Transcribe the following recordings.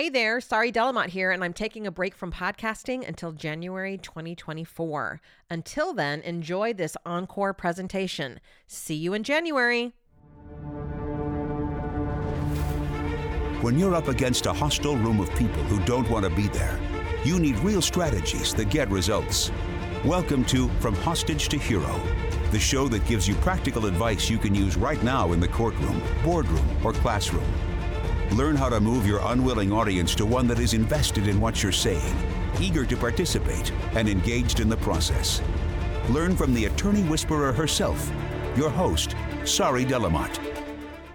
Hey there, Sari Delamotte here, and I'm taking a break from podcasting until January 2024. Until then, enjoy this encore presentation. See you in January. When you're up against a hostile room of people who don't want to be there, you need real strategies that get results. Welcome to From Hostage to Hero, the show that gives you practical advice you can use right now in the courtroom, boardroom, or classroom. Learn how to move your unwilling audience to one that is invested in what you're saying, eager to participate, and engaged in the process. Learn from the attorney whisperer herself, your host, Sari Delamotte.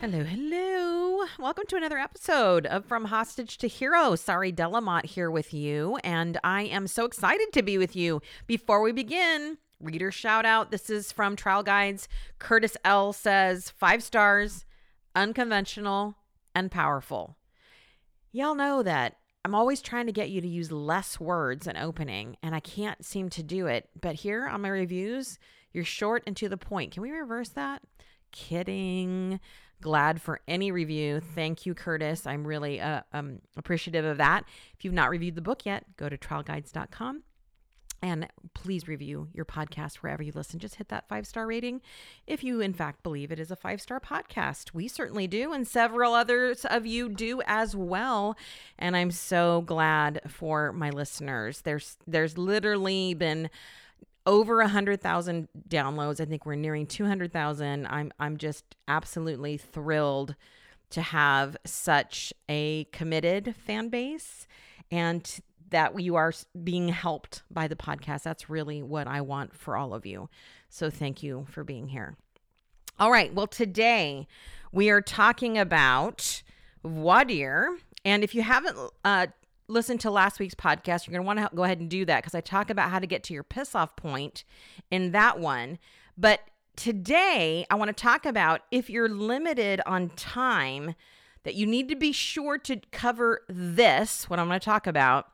Hello, hello. Welcome to another episode of From Hostage to Hero. Sari Delamotte here with you, and I am so excited to be with you. Before we begin, reader shout out. This is from Trial Guides. Curtis L says, five stars, unconventional, and powerful. Y'all know that I'm always trying to get you to use less words in opening, and I can't seem to do it. But here on my reviews, you're short and to the point. Can we reverse that? Kidding. Glad for any review. Thank you, Curtis. I'm really uh, um, appreciative of that. If you've not reviewed the book yet, go to trialguides.com and please review your podcast wherever you listen. Just hit that five star rating if you, in fact, believe it is a five star podcast. We certainly do, and several others of you do as well. And I'm so glad for my listeners. There's there's literally been over a hundred thousand downloads. I think we're nearing two hundred thousand. I'm I'm just absolutely thrilled to have such a committed fan base and that you are being helped by the podcast. That's really what I want for all of you. So thank you for being here. All right. Well, today we are talking about dire. And if you haven't uh, listened to last week's podcast, you're going to want to go ahead and do that because I talk about how to get to your piss off point in that one. But today I want to talk about if you're limited on time, that you need to be sure to cover this, what I'm going to talk about,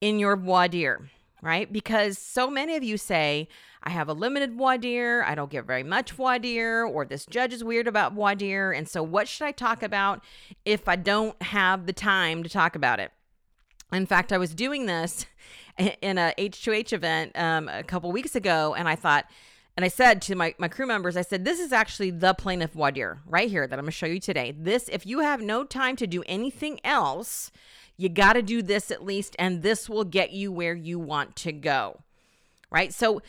in your voir dire, right? Because so many of you say, I have a limited voir dire, I don't get very much voir dire, or this judge is weird about voir dire. And so, what should I talk about if I don't have the time to talk about it? In fact, I was doing this in a H2H event um, a couple weeks ago, and I thought, and I said to my, my crew members, I said, this is actually the plaintiff voir dire right here that I'm going to show you today. This, if you have no time to do anything else, you got to do this at least, and this will get you where you want to go. Right. So,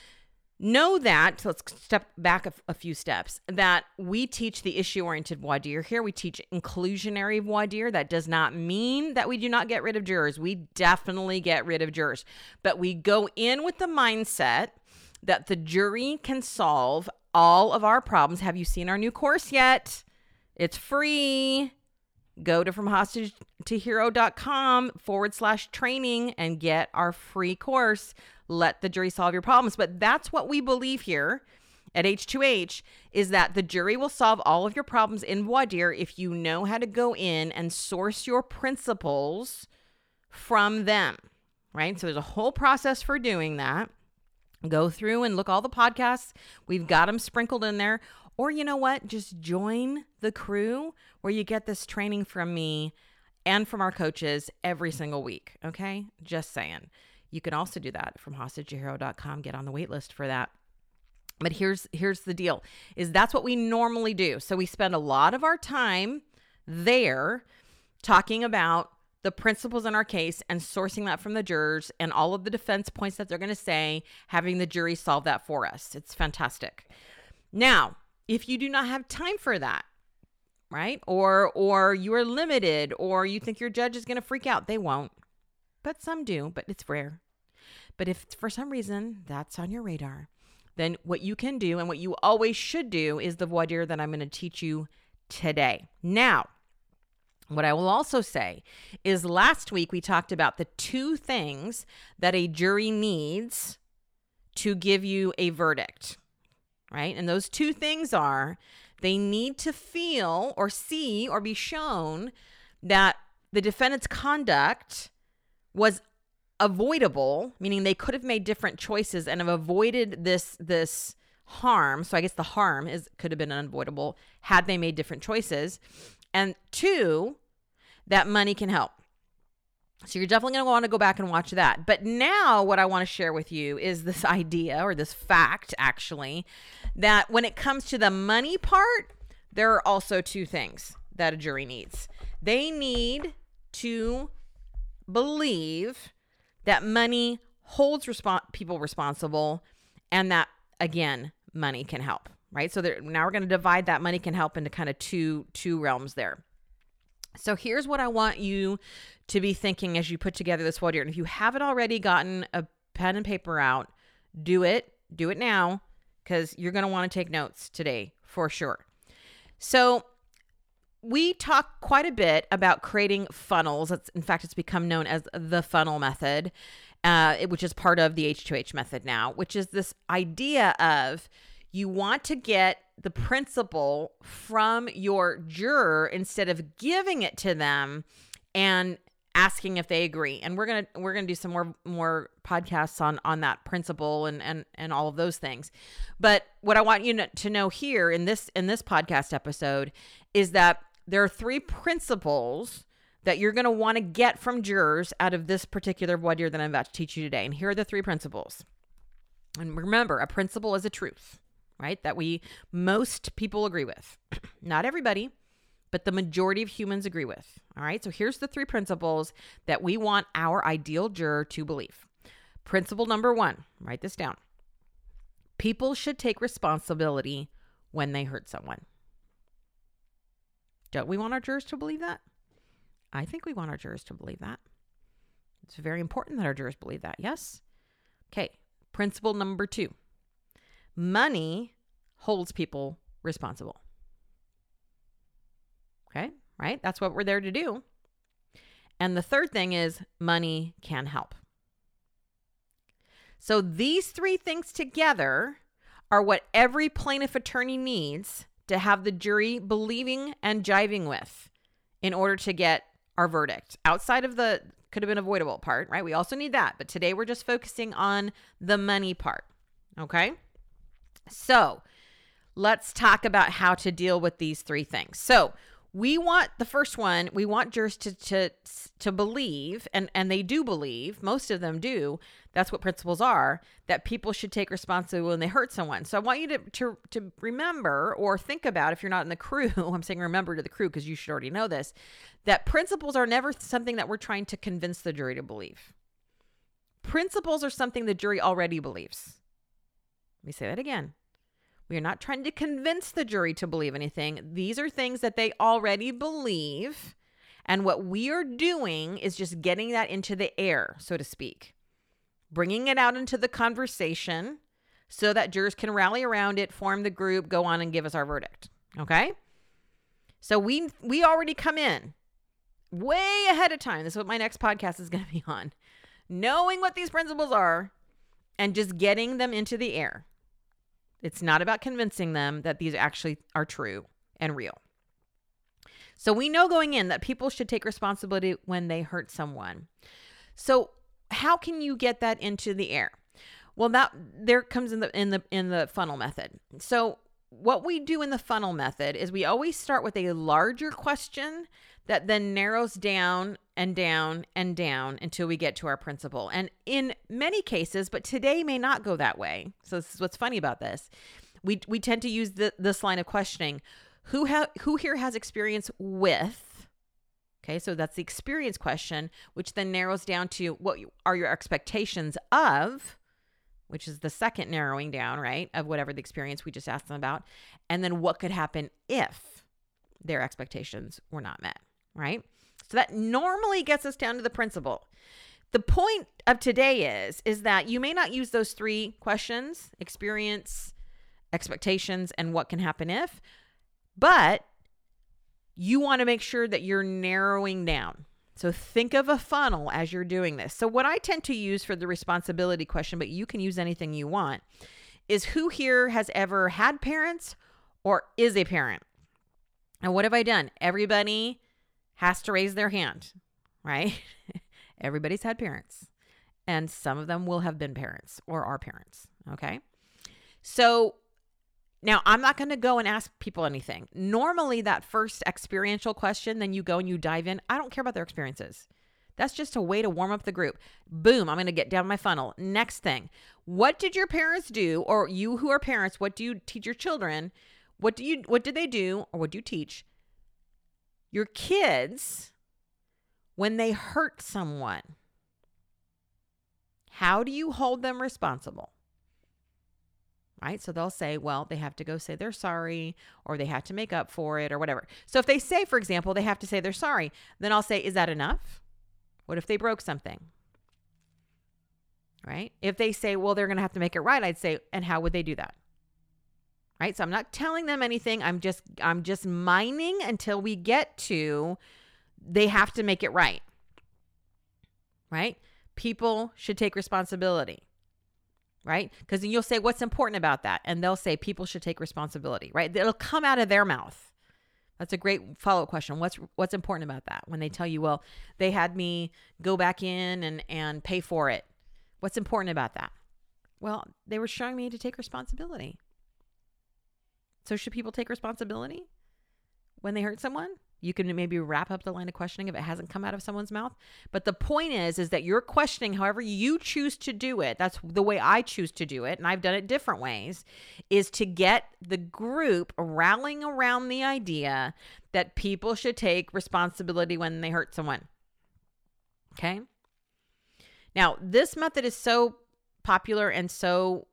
know that let's step back a, a, few steps that we teach the issue oriented voir dire here. We teach inclusionary voir dire. That does not mean that we do not get rid of jurors. We definitely get rid of jurors. But we go in with the mindset that the jury can solve all of our problems. Have you seen our new course yet? It's free go to FromHostageToHero.com forward slash training and get our free course, Let the Jury Solve Your Problems. But that's what we believe here at H2H is that the jury will solve all of your problems in dire if you know how to go in and source your principles from them, right? So there's a whole process for doing that. Go through and look all the podcasts. We've got them sprinkled in there. Or you know what? Just join the crew where you get this training from me and from our coaches every single week. Okay. Just saying. You can also do that from hostagehero.com. Get on the wait list for that. But here's here's the deal is that's what we normally do. So we spend a lot of our time there talking about the principles in our case and sourcing that from the jurors and all of the defense points that they're going to say, having the jury solve that for us. It's fantastic. Now, if you do not have time for that right? Or or you are limited or you think your judge is going to freak out. They won't. But some do but it's rare. But if for some reason that's on your radar then what you can do and what you always should do is the voir dire that i'm going to teach you today. Now what I will also say is last week we talked about the two things that a jury needs to give you a verdict right? And those two things are they need to feel or see or be shown that the defendant's conduct was avoidable, meaning they could have made different choices and have avoided this this harm. So I guess the harm is could have been unavoidable had they made different choices. And two, that money can help. So you're definitely going to want to go back and watch that. But now, what I want to share with you is this idea or this fact, actually, that when it comes to the money part, there are also two things that a jury needs. They need to believe that money holds respons- people responsible and that, again, money can help, right? So there, now we're going to divide that money can help into kind of two two realms there. So here's what I want you to be thinking as you put together this whole year. And if you haven't already gotten a pen and paper out, do it. Do it now because you're going to want to take notes today for sure. So we talk quite a bit about creating funnels. It's, in fact, it's become known as the funnel method, uh, which is part of the H2H method now, which is this idea of you want to get the principle from your juror instead of giving it to them and asking if they agree. And we're gonna we're gonna do some more more podcasts on on that principle and and and all of those things. But what i want you to know here in this in this podcast episode is that there are three principles that you're going to want to get from jurors out of this particular voir dire that i'm about to teach you today. And here are the three principles. And remember a principle is a truth right? That we most people agree with. Not everybody, but the majority of humans agree with. All right. So here's the three principles that we want our ideal juror to believe. Principle number one, write this down. People should take responsibility when they hurt someone. Don't we want our jurors to believe that? I think we want our jurors to believe that. It's very important that our jurors believe that. Yes? Okay. Principle number two money holds people responsible. Okay, right? That's what we're there to do. And the third thing is money can help. So these three things together are what every plaintiff attorney needs to have the jury believing and jiving with in order to get our verdict. Outside of the could have been avoidable part, right? We also need that. But today we're just focusing on the money part. Okay? So let's talk about how to deal with these three things. So we want the first one we want jurors to to to believe and and they do believe most of them do that's what principles are that people should take responsibility when they hurt someone so i want you to to, to remember or think about if you're not in the crew i'm saying remember to the crew because you should already know this that principles are never something that we're trying to convince the jury to believe principles are something the jury already believes let me say that again. We are not trying to convince the jury to believe anything. These are things that they already believe. And what we are doing is just getting that into the air, so to speak, bringing it out into the conversation so that jurors can rally around it, form the group, go on and give us our verdict. Okay? So we we already come in way ahead of time. This is what my next podcast is going to be on. Knowing what these principles are and just getting them into the air. It's not about convincing them that these actually are true and real. So we know going in that people should take responsibility when they hurt someone. So how can you get that into the air? Well, that there comes in the in the in the funnel method. So what we do in the funnel method is we always start with a larger question that then narrows down and down and down until we get to our principle. And in many cases, but today may not go that way. So this is what's funny about this. We we tend to use the, this line of questioning. Who ha- who here has experience with Okay, so that's the experience question, which then narrows down to what are your expectations of, which is the second narrowing down, right, of whatever the experience we just asked them about. And then what could happen if their expectations were not met, right? So that normally gets us down to the principle. The point of today is is that you may not use those three questions, experience, expectations and what can happen if, but you want to make sure that you're narrowing down. So think of a funnel as you're doing this. So what I tend to use for the responsibility question, but you can use anything you want, is who here has ever had parents or is a parent? And what have I done? Everybody has to raise their hand, right? Everybody's had parents, and some of them will have been parents or are parents, okay? So now I'm not going to go and ask people anything. Normally, that first experiential question, then you go and you dive in. I don't care about their experiences. That's just a way to warm up the group. Boom, I'm going to get down my funnel. Next thing. What did your parents do or you who are parents, what do you teach your children? What do you what did they do or what do you teach your kids when they hurt someone? How do you hold them responsible? Right? So they'll say, well, they have to go say they're sorry or they have to make up for it or whatever. So if they say, for example, they have to say they're sorry, then I'll say, is that enough? What if they broke something? Right? If they say, well, they're going to have to make it right, I'd say, and how would they do that? Right? So I'm not telling them anything. I'm just I'm just mining until we get to they have to make it right. Right? People should take responsibility right? Because you'll say, What's important about that? And they'll say, People should take responsibility, right? It'll come out of their mouth. That's a great follow up question. What's what's important about that? When they tell you, well, they had me go back in and, and pay for it. What's important about that? Well, they were showing me to take responsibility. So should people take responsibility when they hurt someone? You can maybe wrap up the line of questioning if it hasn't come out of someone's mouth. But the point is, is that you're questioning however you choose to do it. That's the way I choose to do it. And I've done it different ways is to get the group rallying around the idea that people should take responsibility when they hurt someone. Okay. Now, this method is so popular and so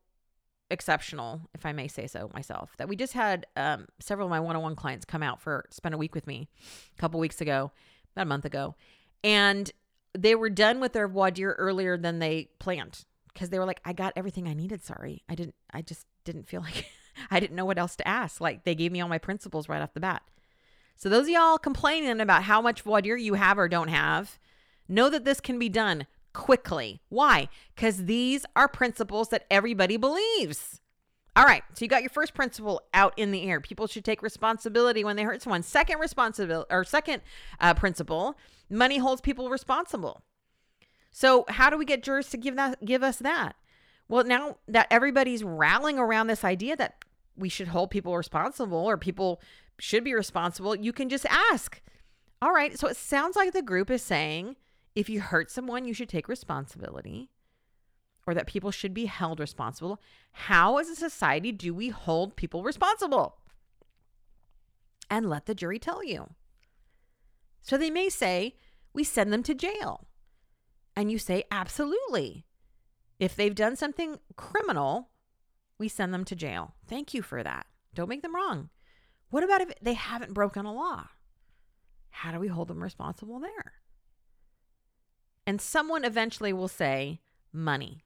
exceptional, if I may say so myself, that we just had um, several of my one on one clients come out for spend a week with me a couple weeks ago, about a month ago. And they were done with their dire earlier than they planned because they were like, I got everything I needed. Sorry. I didn't, I just didn't feel like I didn't know what else to ask. Like they gave me all my principles right off the bat. So those of y'all complaining about how much dire you have or don't have, know that this can be done quickly. Why? Because these are principles that everybody believes. All right, so you got your first principle out in the air. People should take responsibility when they hurt someone. Second responsibility or second uh, principle: money holds people responsible. So how do we get jurors to give that give us that? Well, now that everybody's rallying around this idea that we should hold people responsible or people should be responsible, you can just ask. All right, so it sounds like the group is saying if you hurt someone, you should take responsibility or that people should be held responsible. How, as a society, do we hold people responsible? And let the jury tell you. So they may say, we send them to jail. And you say, absolutely. If they've done something criminal, we send them to jail. Thank you for that. Don't make them wrong. What about if they haven't broken a law? How do we hold them responsible there? And someone eventually will say, money.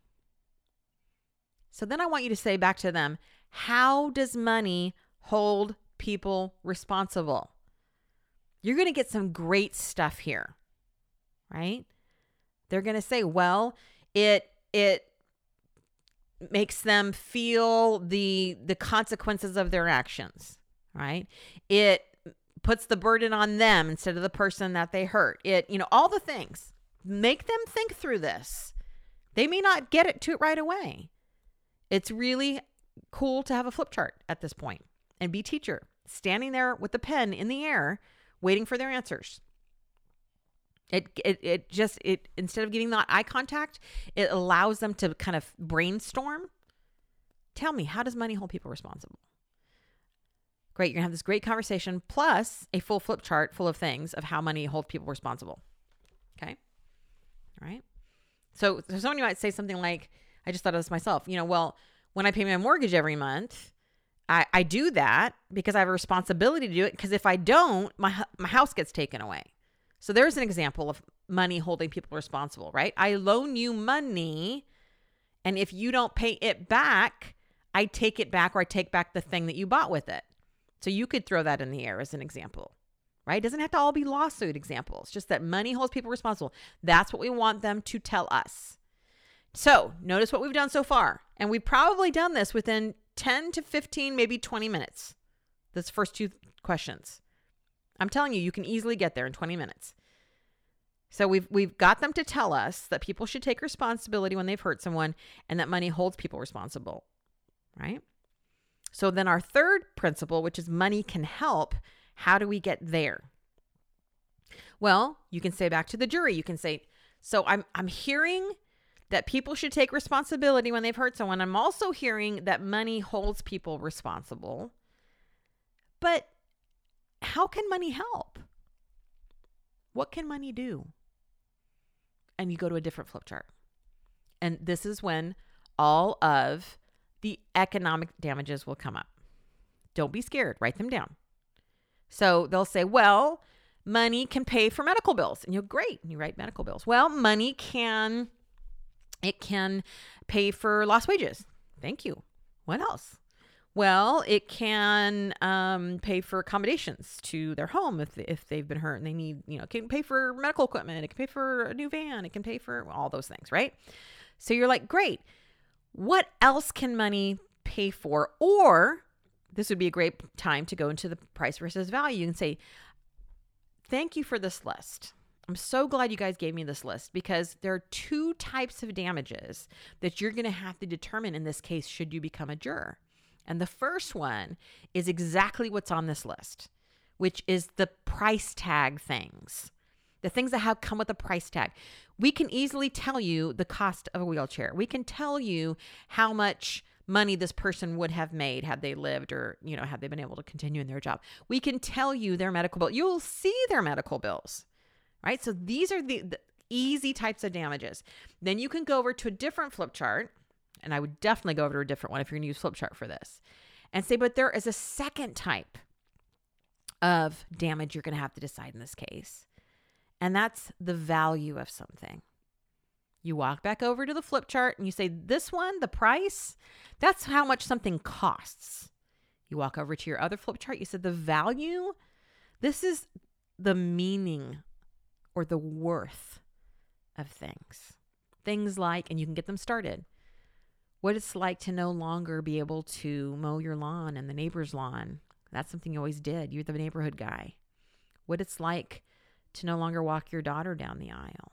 So then I want you to say back to them, how does money hold people responsible? You're going to get some great stuff here, right? They're going to say, well, it, it, makes them feel the the consequences of their actions right it puts the burden on them instead of the person that they hurt it you know all the things make them think through this. They may not get it to it right away. It's really cool to have a flip chart at this point and be teacher standing there with the pen in the air waiting for their answers. It, it it just it instead of getting that eye contact, it allows them to kind of brainstorm. Tell me, how does money hold people responsible? Great, you're gonna have this great conversation plus a full flip chart full of things of how money holds people responsible. Okay right? So, so someone might say something like, I just thought of this myself, you know, well, when I pay my mortgage every month, I, I do that because I have a responsibility to do it. Because if I don't, my, my house gets taken away. So there's an example of money holding people responsible, right? I loan you money, and if you don't pay it back, I take it back or I take back the thing that you bought with it. So you could throw that in the air as an example right? It doesn't have to all be lawsuit examples, just that money holds people responsible. That's what we want them to tell us. So, notice what we've done so far. And we've probably done this within 10 to 15, maybe 20 minutes. This first two questions. I'm telling you, you can easily get there in 20 minutes. So we've we've got them to tell us that people should take responsibility when they've hurt someone and that money holds people responsible. Right? So then our third principle, which is money can help, how do we get there? Well, you can say back to the jury, you can say, so I'm I'm hearing that people should take responsibility when they've hurt someone. I'm also hearing that money holds people responsible. But how can money help? What can money do? And you go to a different flip chart. And this is when all of the economic damages will come up. Don't be scared, write them down. So they'll say, well, money can pay for medical bills. And you're great. And you write medical bills. Well, money can it can pay for lost wages. Thank you. What else? Well, it can um, pay for accommodations to their home if, if they've been hurt and they need, you know, it can pay for medical equipment. It can pay for a new van. It can pay for all those things, right? So you're like, great. What else can money pay for? Or this would be a great time to go into the price versus value and say, thank you for this list. I'm so glad you guys gave me this list because there are two types of damages that you're going to have to determine in this case should you become a juror. And the first one is exactly what's on this list, which is the price tag things. The things that have come with a price tag. We can easily tell you the cost of a wheelchair. We can tell you how much money this person would have made had they lived or, you know, had they been able to continue in their job. We can tell you their medical bill. You'll see their medical bills right? So these are the, the easy types of damages. Then you can go over to a different flip chart, and I would definitely go over to a different one if you're going to use flip chart for this, and say, but there is a second type of damage you're going to have to decide in this case, and that's the value of something. You walk back over to the flip chart and you say, This one, the price, that's how much something costs. You walk over to your other flip chart, you said, The value, this is the meaning or the worth of things. Things like, and you can get them started, what it's like to no longer be able to mow your lawn and the neighbor's lawn. That's something you always did. You're the neighborhood guy. What it's like to no longer walk your daughter down the aisle.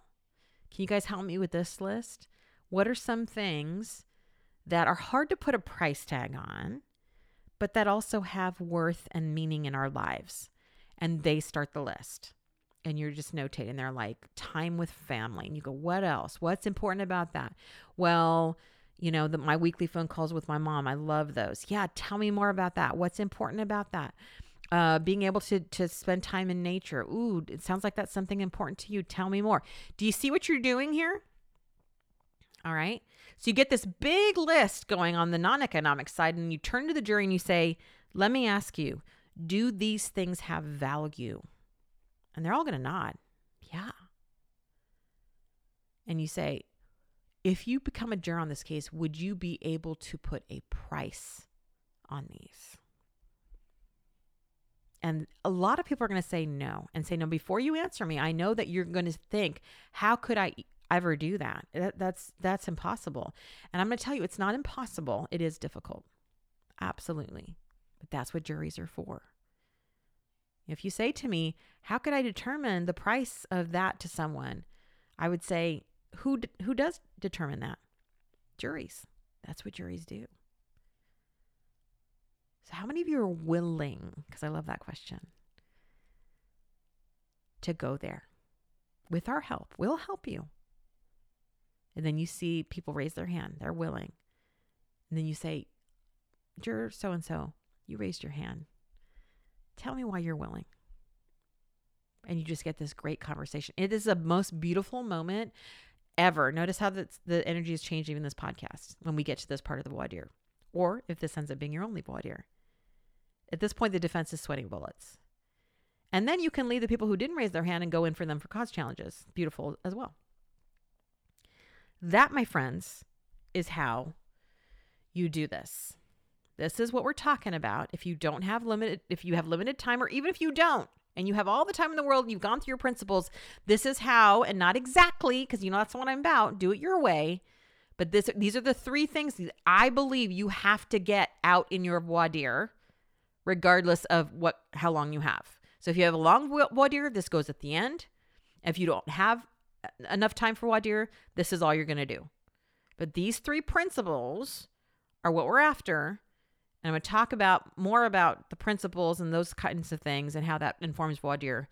Can you guys help me with this list? What are some things that are hard to put a price tag on, but that also have worth and meaning in our lives? And they start the list. And you're just notating they're like time with family. And you go what else? What's important about that? Well you know the, my weekly phone calls with my mom. I love those. Yeah tell me more about that. What's important about that uh, being able to to spend time in nature ooh it sounds like that's something important to you tell me more do you see what you're doing here all right so you get this big list going on the non-economic side and you turn to the jury and you say let me ask you do these things have value and they're all going to nod. Yeah. And you say, if you become a juror on this case, would you be able to put a price on these? And a lot of people are going to say no and say no before you answer me. I know that you're going to think, how could I ever do that? that that's that's impossible. And I'm going to tell you it's not impossible. It is difficult. Absolutely. But that's what juries are for. If you say to me, How could I determine the price of that to someone? I would say, Who, who does determine that? Juries. That's what juries do. So, how many of you are willing, because I love that question, to go there with our help? We'll help you. And then you see people raise their hand, they're willing. And then you say, You're so and so, you raised your hand. Tell me why you're willing. And you just get this great conversation. It is the most beautiful moment ever. Notice how the, the energy has changed even this podcast when we get to this part of the voir. Or if this ends up being your only voir. At this point, the defense is sweating bullets. And then you can leave the people who didn't raise their hand and go in for them for cause challenges. Beautiful as well. That, my friends, is how you do this. This is what we're talking about. If you don't have limited, if you have limited time, or even if you don't, and you have all the time in the world and you've gone through your principles, this is how, and not exactly, because you know that's what I'm about. Do it your way. But this, these are the three things I believe you have to get out in your voir dire, regardless of what how long you have. So if you have a long dire, this goes at the end. If you don't have uh, enough time for dire, this is all you're going to do. But these three principles are what we're after and I'm going to talk about more about the principles and those kinds of things and how that informs dire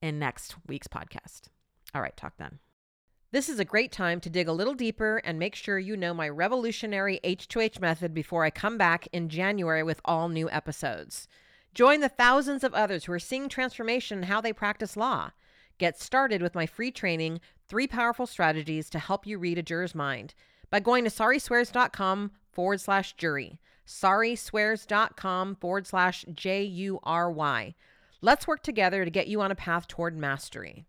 in next week's podcast. All right, talk then. This is a great time to dig a little deeper and make sure you know my revolutionary H2H method before I come back in January with all new episodes. Join the thousands of others who are seeing transformation in how they practice law. Get started with my free training, Three Powerful Strategies to Help You Read a Juror's Mind, by going to sorryswears.com forward slash jury. Sorryswears.com forward slash J U R Y. Let's work together to get you on a path toward mastery.